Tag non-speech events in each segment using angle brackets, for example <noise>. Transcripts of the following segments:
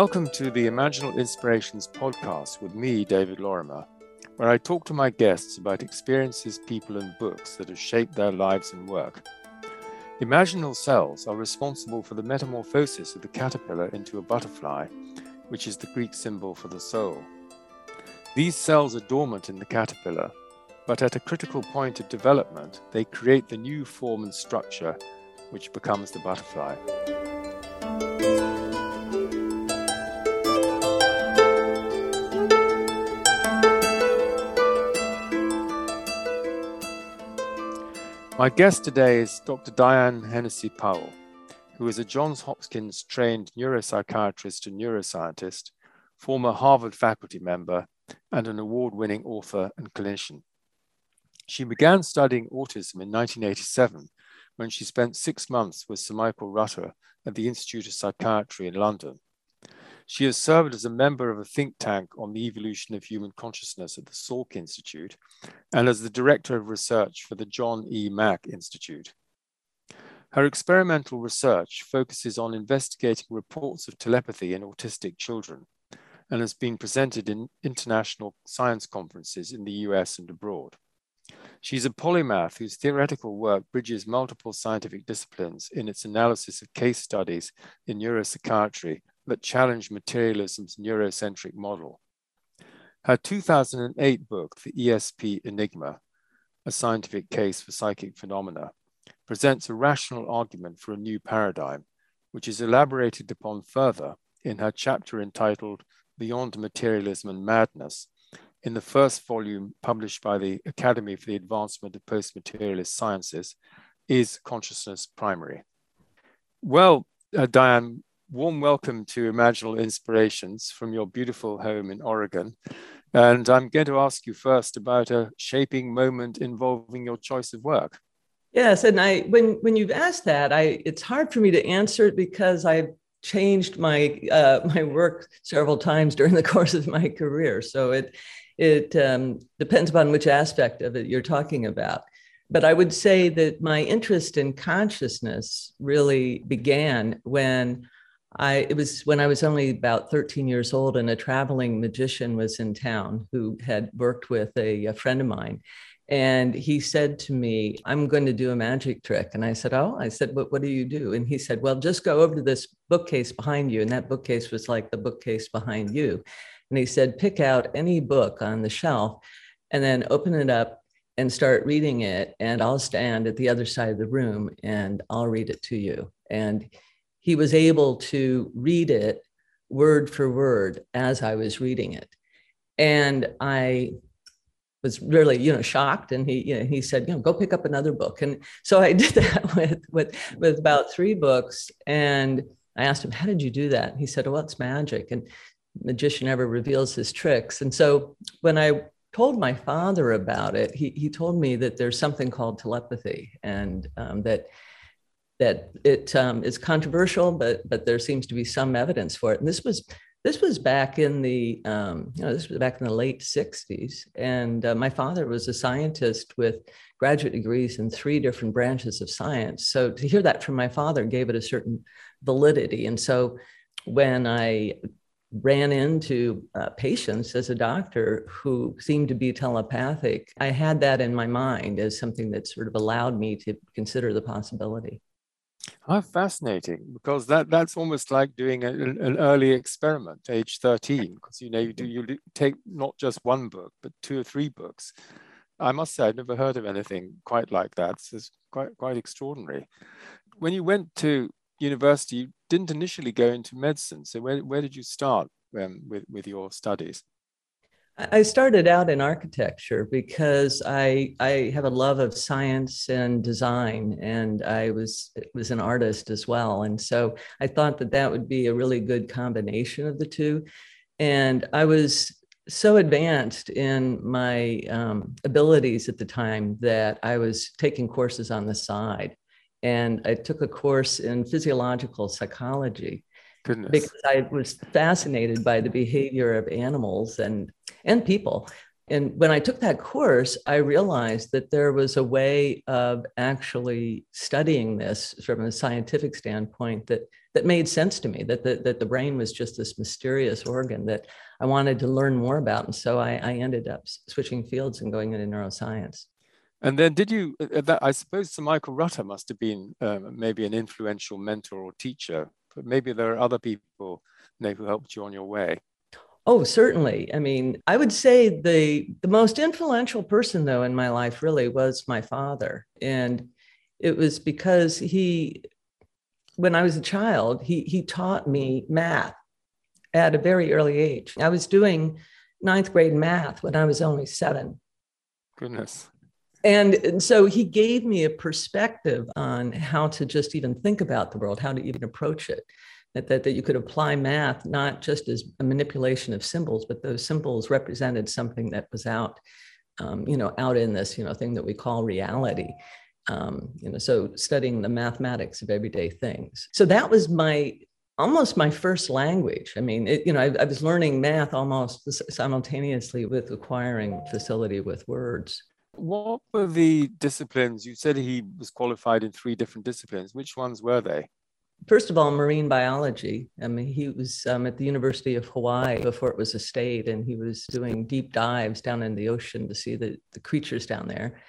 Welcome to the Imaginal Inspirations podcast with me, David Lorimer, where I talk to my guests about experiences, people, and books that have shaped their lives and work. Imaginal cells are responsible for the metamorphosis of the caterpillar into a butterfly, which is the Greek symbol for the soul. These cells are dormant in the caterpillar, but at a critical point of development, they create the new form and structure which becomes the butterfly. My guest today is Dr. Diane Hennessy Powell, who is a Johns Hopkins trained neuropsychiatrist and neuroscientist, former Harvard faculty member, and an award winning author and clinician. She began studying autism in 1987 when she spent six months with Sir Michael Rutter at the Institute of Psychiatry in London. She has served as a member of a think tank on the evolution of human consciousness at the Salk Institute and as the director of research for the John E. Mack Institute. Her experimental research focuses on investigating reports of telepathy in autistic children and has been presented in international science conferences in the US and abroad. She's a polymath whose theoretical work bridges multiple scientific disciplines in its analysis of case studies in neuropsychiatry that challenged materialism's neurocentric model. Her 2008 book, The ESP Enigma, A Scientific Case for Psychic Phenomena, presents a rational argument for a new paradigm, which is elaborated upon further in her chapter entitled Beyond Materialism and Madness, in the first volume published by the Academy for the Advancement of Post-Materialist Sciences, Is Consciousness Primary? Well, uh, Diane, warm welcome to Imaginal Inspirations from your beautiful home in Oregon. And I'm going to ask you first about a shaping moment involving your choice of work. Yes, and I when when you've asked that, I it's hard for me to answer it because I've changed my uh, my work several times during the <laughs> course of my career. So it it um, depends upon which aspect of it you're talking about. But I would say that my interest in consciousness really began when I it was when I was only about 13 years old, and a traveling magician was in town who had worked with a, a friend of mine. And he said to me, I'm going to do a magic trick. And I said, Oh, I said, what, what do you do? And he said, Well, just go over to this bookcase behind you. And that bookcase was like the bookcase behind you. And he said, Pick out any book on the shelf and then open it up and start reading it. And I'll stand at the other side of the room and I'll read it to you. And he was able to read it word for word as I was reading it. And I was really, you know, shocked. And he, you know, he said, you know, go pick up another book. And so I <laughs> did that with, with, with about three books. And I asked him, how did you do that? he said, well, it's magic. And magician never reveals his tricks. And so when I told my father about it, he, he told me that there's something called telepathy and um, that that it um, is controversial, but but there seems to be some evidence for it. And this was this was back in the um, you know this was back in the late 60s and uh, my father was a scientist with graduate degrees in three different branches of science. So to hear that from my father gave it a certain validity. And so when i ran into uh, patients as a doctor who seemed to be telepathic i had that in my mind as something that sort of allowed me to consider the possibility how fascinating, because that, that's almost like doing a, an early experiment, age 13, because you know you do you take not just one book, but two or three books. I must say, I've never heard of anything quite like that. It's quite quite extraordinary. When you went to university, you didn't initially go into medicine. So where, where did you start um, with, with your studies? I started out in architecture because I I have a love of science and design, and I was was an artist as well, and so I thought that that would be a really good combination of the two. And I was so advanced in my um, abilities at the time that I was taking courses on the side, and I took a course in physiological psychology. Goodness. Because I was fascinated by the behavior of animals and and people. And when I took that course, I realized that there was a way of actually studying this from a scientific standpoint that that made sense to me. That the, that the brain was just this mysterious organ that I wanted to learn more about, and so I, I ended up switching fields and going into neuroscience. And then, did you? Uh, uh, that, I suppose Sir Michael Rutter must have been um, maybe an influential mentor or teacher, but maybe there are other people you know, who helped you on your way. Oh, certainly. I mean, I would say the the most influential person though in my life really was my father. And it was because he when I was a child, he he taught me math at a very early age. I was doing ninth grade math when I was only seven. Goodness. And, and so he gave me a perspective on how to just even think about the world, how to even approach it that, that, that you could apply math not just as a manipulation of symbols, but those symbols represented something that was out, um, you know, out in this, you know, thing that we call reality. Um, you know, so studying the mathematics of everyday things. So that was my almost my first language. I mean, it, you know, I, I was learning math almost simultaneously with acquiring facility with words. What were the disciplines? You said he was qualified in three different disciplines. Which ones were they? First of all, marine biology. I mean, he was um, at the University of Hawaii before it was a state, and he was doing deep dives down in the ocean to see the, the creatures down there.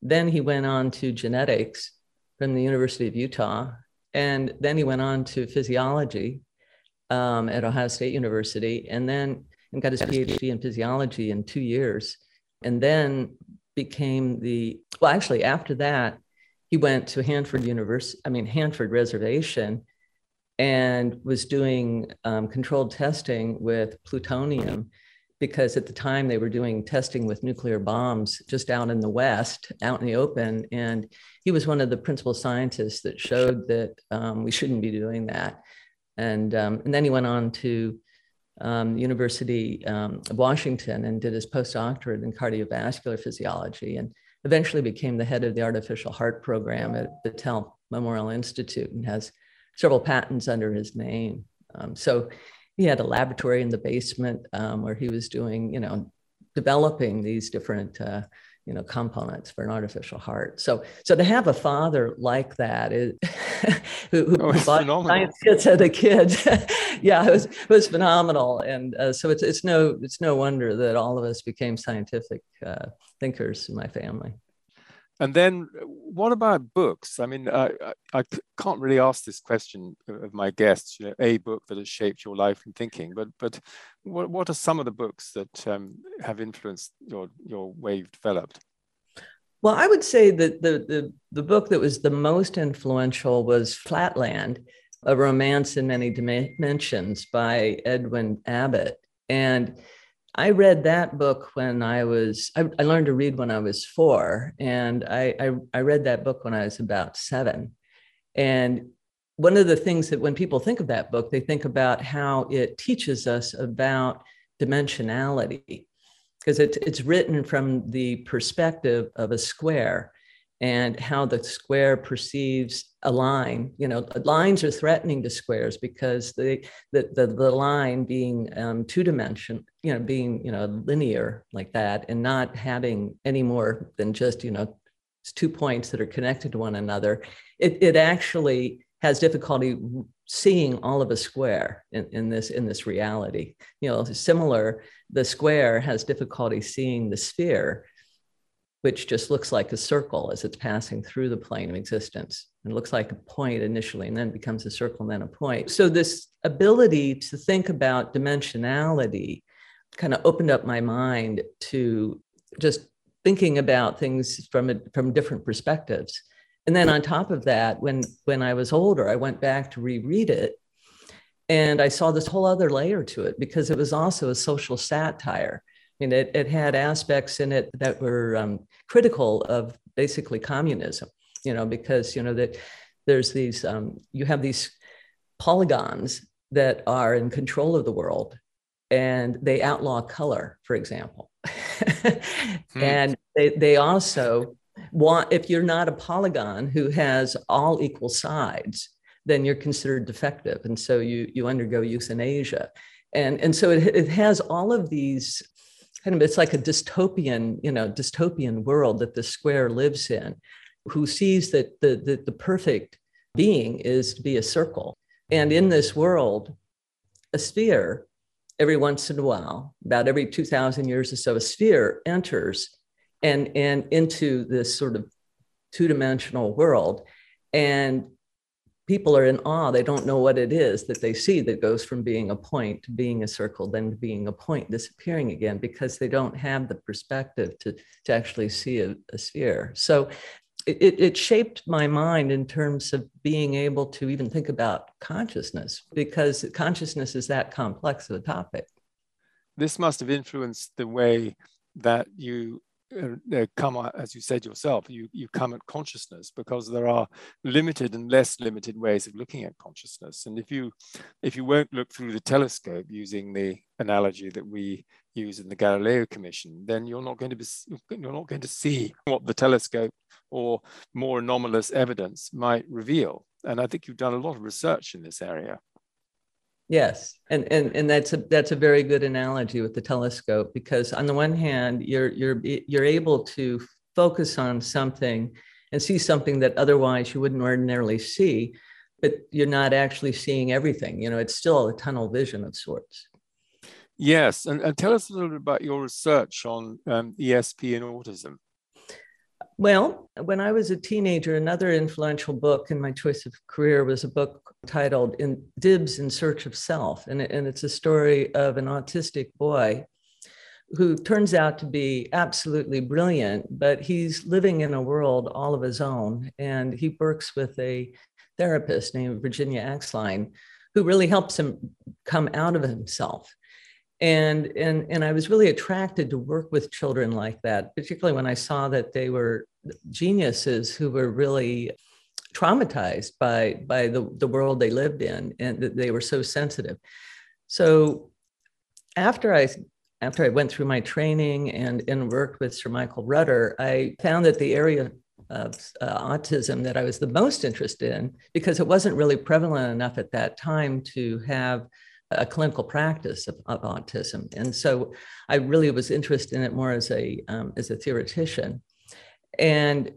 Then he went on to genetics from the University of Utah. And then he went on to physiology um, at Ohio State University, and then and got his PhD in physiology in two years. And then became the, well, actually, after that, he went to Hanford University, I mean, Hanford Reservation, and was doing um, controlled testing with plutonium because at the time they were doing testing with nuclear bombs just out in the West, out in the open. And he was one of the principal scientists that showed that um, we shouldn't be doing that. And, um, and then he went on to um, University um, of Washington and did his postdoctorate in cardiovascular physiology. And eventually became the head of the artificial heart program at Battelle Memorial Institute and has several patents under his name. Um, so he had a laboratory in the basement um, where he was doing, you know, developing these different, uh, you know, components for an artificial heart. So, so to have a father like that is, <laughs> who, who oh, science kits as a kid, <laughs> yeah, it was it was phenomenal. And uh, so it's it's no it's no wonder that all of us became scientific uh, thinkers in my family. And then, what about books? I mean, I, I can't really ask this question of my guests. You know, a book that has shaped your life and thinking, but but what, what are some of the books that um, have influenced your your way you've developed? Well, I would say that the, the the book that was the most influential was Flatland, a romance in many dimensions by Edwin Abbott, and I read that book when I was, I, I, learned to read when I was four, and I, I, I read that book when I was about seven. And one of the things that when people think of that book, they think about how it teaches us about dimensionality, because it, it's written from the perspective of a square and how the square perceives a line. You know, lines are threatening to squares because the the the, the line being um, two dimension, you know, being you know linear like that, and not having any more than just you know two points that are connected to one another. It it actually has difficulty seeing all of a square in, in this in this reality. You know, similar, the square has difficulty seeing the sphere which just looks like a circle as it's passing through the plane of existence. It looks like a point initially and then becomes a circle and then a point. So, this ability to think about dimensionality kind of opened up my mind to just thinking about things from, a, from different perspectives. And then on top of that, when, when I was older, I went back to reread it and I saw this whole other layer to it because it was also a social satire mean, it, it had aspects in it that were um, critical of basically communism, you know, because, you know, that there's these, um, you have these polygons that are in control of the world and they outlaw color, for example. <laughs> hmm. And they, they also want, if you're not a polygon who has all equal sides, then you're considered defective. And so you, you undergo euthanasia. And, and so it, it has all of these kind of it's like a dystopian, you know, dystopian world that the square lives in, who sees that the, the, the perfect being is to be a circle. And in this world, a sphere, every once in a while, about every 2,000 years or so, a sphere enters and, and into this sort of two dimensional world. And people are in awe. They don't know what it is that they see that goes from being a point to being a circle, then to being a point, disappearing again, because they don't have the perspective to, to actually see a, a sphere. So it, it shaped my mind in terms of being able to even think about consciousness, because consciousness is that complex of a topic. This must have influenced the way that you Uh, uh, come as you said yourself you you come at consciousness because there are limited and less limited ways of looking at consciousness. And if you if you won't look through the telescope using the analogy that we use in the Galileo Commission then you're not going to be you're not going to see what the telescope or more anomalous evidence might reveal. And I think you've done a lot of research in this area Yes, and and and that's a that's a very good analogy with the telescope because on the one hand you're you're you're able to focus on something and see something that otherwise you wouldn't ordinarily see, but you're not actually seeing everything. You know, it's still a tunnel vision of sorts. Yes, and, and tell us a little bit about your research on um, ESP and autism. Well, when I was a teenager, another influential book in my choice of career was a book titled "In Dibs in Search of Self," and, and it's a story of an autistic boy who turns out to be absolutely brilliant, but he's living in a world all of his own, and he works with a therapist named Virginia Axline, who really helps him come out of himself and and and i was really attracted to work with children like that particularly when i saw that they were geniuses who were really traumatized by by the, the world they lived in and that they were so sensitive. So after i after i went through my training and and worked with sir michael rutter i found that the area of uh, autism that i was the most interested in because it wasn't really prevalent enough at that time to have a clinical practice of, of, autism. And so I really was interested in it more as a, um, as a theoretician. And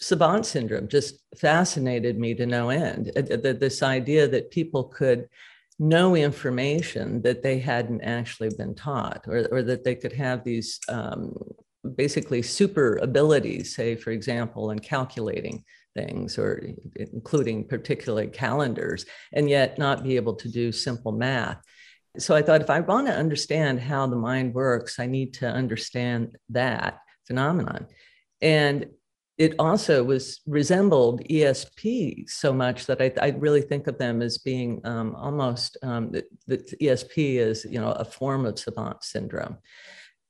savant syndrome just fascinated me to no end. Uh, this idea that people could know information that they hadn't actually been taught, or, or that they could have these um, basically super abilities, say, for example, in calculating things or including particularly calendars and yet not be able to do simple math. So i thought if i want to understand how the mind works i need to understand that phenomenon. And it also was resembled ESP so much that I, I really think of them as being um, almost um, that ESP is you know a form of savant syndrome,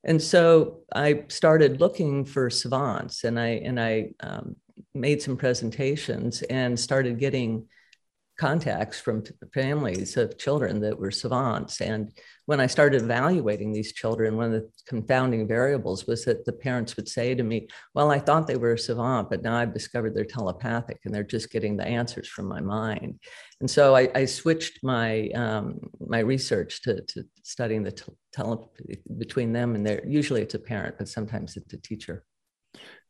and so I started looking for savants, and I and I um, made some presentations and started getting contacts from families of children that were savants. And when I started evaluating these children, one of the confounding variables was that the parents would say to me, Well, I thought they were a savant, but now I've discovered they're telepathic and they're just getting the answers from my mind. And so I, I switched my, um, my research to, to studying the telepathy between them and they're usually it's a parent, but sometimes it's a teacher.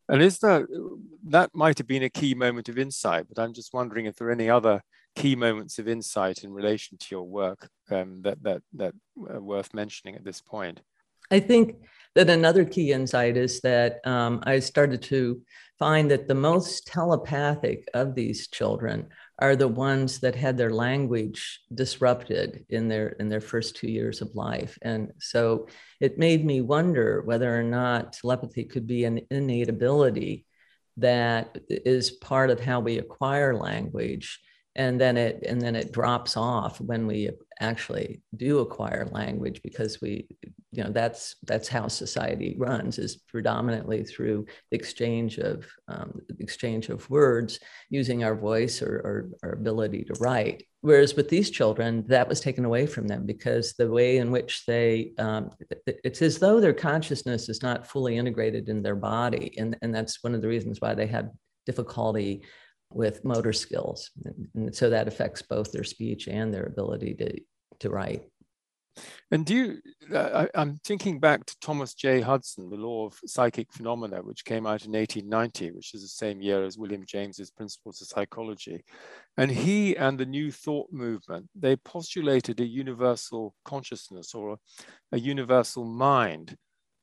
And is that that might have been a key moment of insight, but I'm just wondering if there are any other key moments of insight in relation to your work um, that that that are worth mentioning at this point. I think that another key insight is that um, I started to find that the most telepathic of these children are the ones that had their language disrupted in their in their first two years of life. And so it made me wonder whether or not telepathy could be an innate ability that is part of how we acquire language and then it and then it drops off when we actually do acquire language because we you know that's that's how society runs is predominantly through the exchange of um, exchange of words using our voice or, or our ability to write. Whereas with these children that was taken away from them because the way in which they um, it's as though their consciousness is not fully integrated in their body. And, and that's one of the reasons why they had difficulty with motor skills. And so that affects both their speech and their ability to, to write. And do you, uh, I, am thinking back to Thomas J. Hudson, The Law of Psychic Phenomena, which came out in 1890, which is the same year as William James's Principles of Psychology. And he and the New Thought movement, they postulated a universal consciousness or a, a universal mind.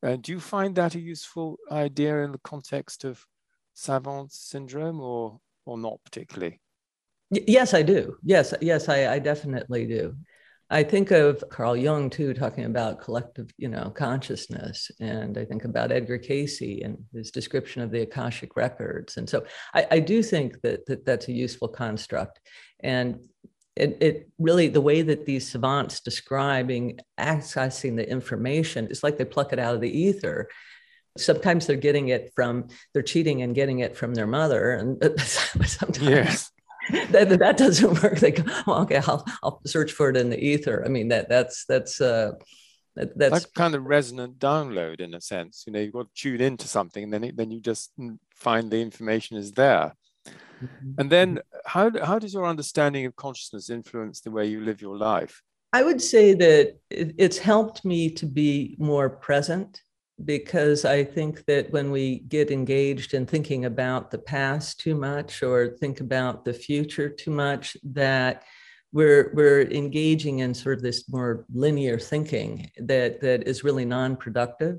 Uh, do you find that a useful idea in the context of savant syndrome or, or not particularly? Yes, I do. Yes, yes, I, I definitely do. I think of Carl Jung too, talking about collective, you know, consciousness, and I think about Edgar Cayce and his description of the akashic records. And so, I, I do think that, that that's a useful construct, and it, it, really the way that these savants describing accessing the information is like they pluck it out of the ether. Sometimes they're getting it from they're cheating and getting it from their mother, and <laughs> sometimes. Yes <laughs> that, that doesn't work. They go, oh, okay, I'll, I'll search for it in the ether. I mean, that that's that's uh, that, that's like kind of resonant download in a sense. You know, you've got to tune into something, and then it, then you just find the information is there. Mm-hmm. And then, how how does your understanding of consciousness influence the way you live your life? I would say that it, it's helped me to be more present because I think that when we get engaged in thinking about the past too much or think about the future too much, that we're we're engaging in sort of this more linear thinking that that is really non-productive.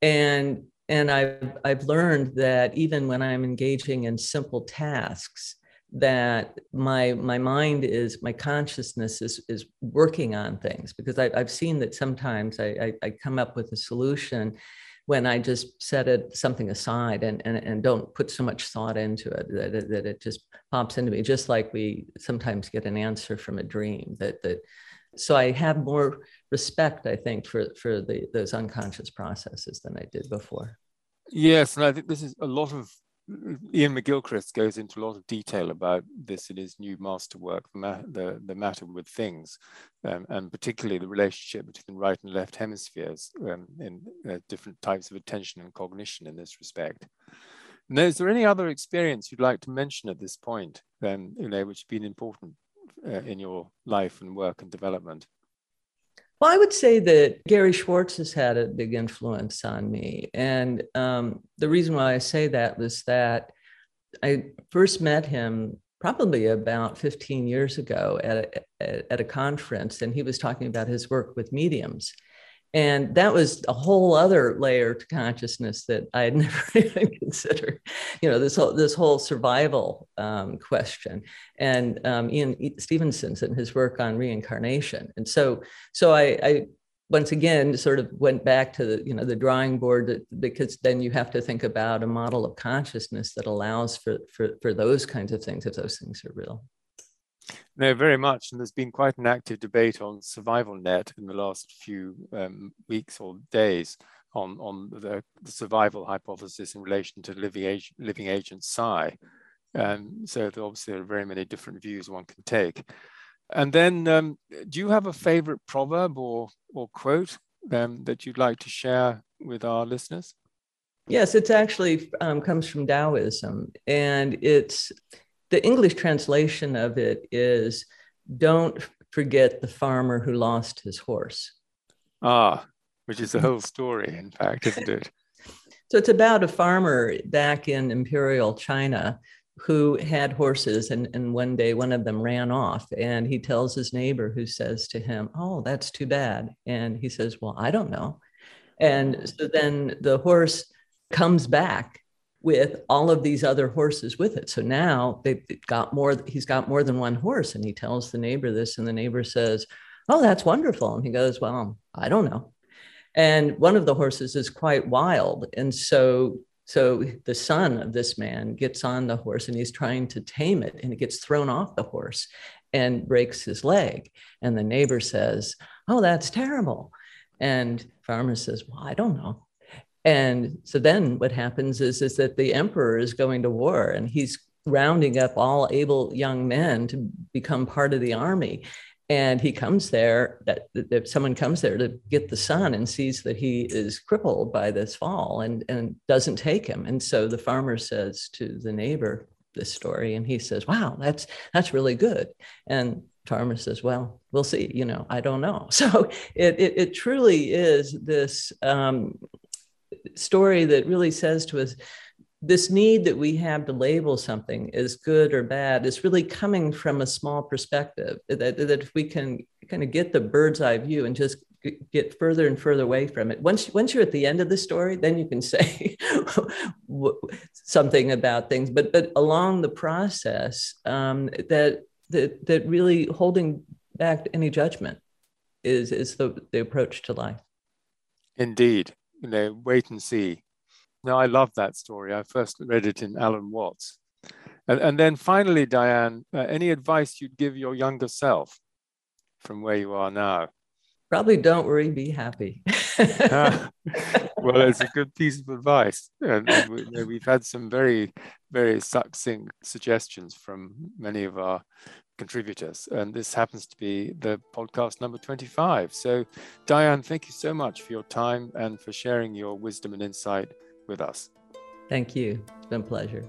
And and I've I've learned that even when I'm engaging in simple tasks, that my my mind is my consciousness is is working on things because I, have seen that sometimes I, I, I come up with a solution when I just set it something aside and, and, and don't put so much thought into it that, it that it just pops into me, just like we sometimes get an answer from a dream that that so I have more respect, I think, for for the those unconscious processes than I did before. Yes, and I think this is a lot of Iain McGilchrist goes into a lot of detail about this in his new masterwork, the, the, the matter with things, um, and particularly the relationship between right and left hemispheres um, in uh, different types of attention and cognition in this respect. Now, is there any other experience you'd like to mention at this point, um, you know, which has been important uh, in your life and work and development? Well, I would say that Gary Schwartz has had a big influence on me. And um, the reason why I say that was that I first met him probably about 15 years ago at a, at a conference, and he was talking about his work with mediums and that was a whole other layer to consciousness that I had <laughs> never even considered. You know, this whole this whole survival um, question, and um, Ian Stevenson's and his work on reincarnation. And so, so I, I once again sort of went back to the you know the drawing board because then you have to think about a model of consciousness that allows for for, for those kinds of things if those things are real. No, very much. And there's been quite an active debate on survival net in the last few um, weeks or days on, on the, the, survival hypothesis in relation to living, age, living agent psi. Um, so obviously there are very many different views one can take. And then um, do you have a favorite proverb or, or quote um, that you'd like to share with our listeners? Yes, it actually um, comes from Taoism, and it's the English translation of it is don't forget the farmer who lost his horse. Ah, which is the whole <laughs> story, in fact, isn't it? so it's about a farmer back in imperial China who had horses and, and one day one of them ran off and he tells his neighbor who says to him oh that's too bad and he says well i don't know and so then the horse comes back with all of these other horses with it. So now they've got more, he's got more than one horse. And he tells the neighbor this, and the neighbor says, Oh, that's wonderful. And he goes, Well, I don't know. And one of the horses is quite wild. And so so the son of this man gets on the horse and he's trying to tame it and it gets thrown off the horse and breaks his leg. And the neighbor says, Oh, that's terrible. And farmer says, Well, I don't know. And so then what happens is, is that the emperor is going to war and he's rounding up all able young men to become part of the army. And he comes there, that, that someone comes there to get the son and sees that he is crippled by this fall and, and doesn't take him. And so the farmer says to the neighbor this story, and he says, Wow, that's that's really good. And Tarma says, well, we'll see, you know, I don't know. <laughs> So it, it, it truly is this um, story that really says to us, this need that we have to label something as good or bad is really coming from a small perspective that, that if we can kind of get the bird's eye view and just get further and further away from it. Once once you're at the end of the story then you can <laughs> say something about things. But but along the process um, that that that really holding back any judgment is is the, the approach to life. Indeed you know wait and see. Now i love that story. I first read it in alan watts. And, and then finally diane uh, any advice you'd give your younger self from where you are now? Probably don't worry be happy. <laughs> Well it's a good piece of advice. And, and we, we've had some very very succinct suggestions from many of our contributors and this happens to be the podcast number 25 so diane thank you so much for your time and for sharing your wisdom and insight with us. Thank you. It's been a pleasure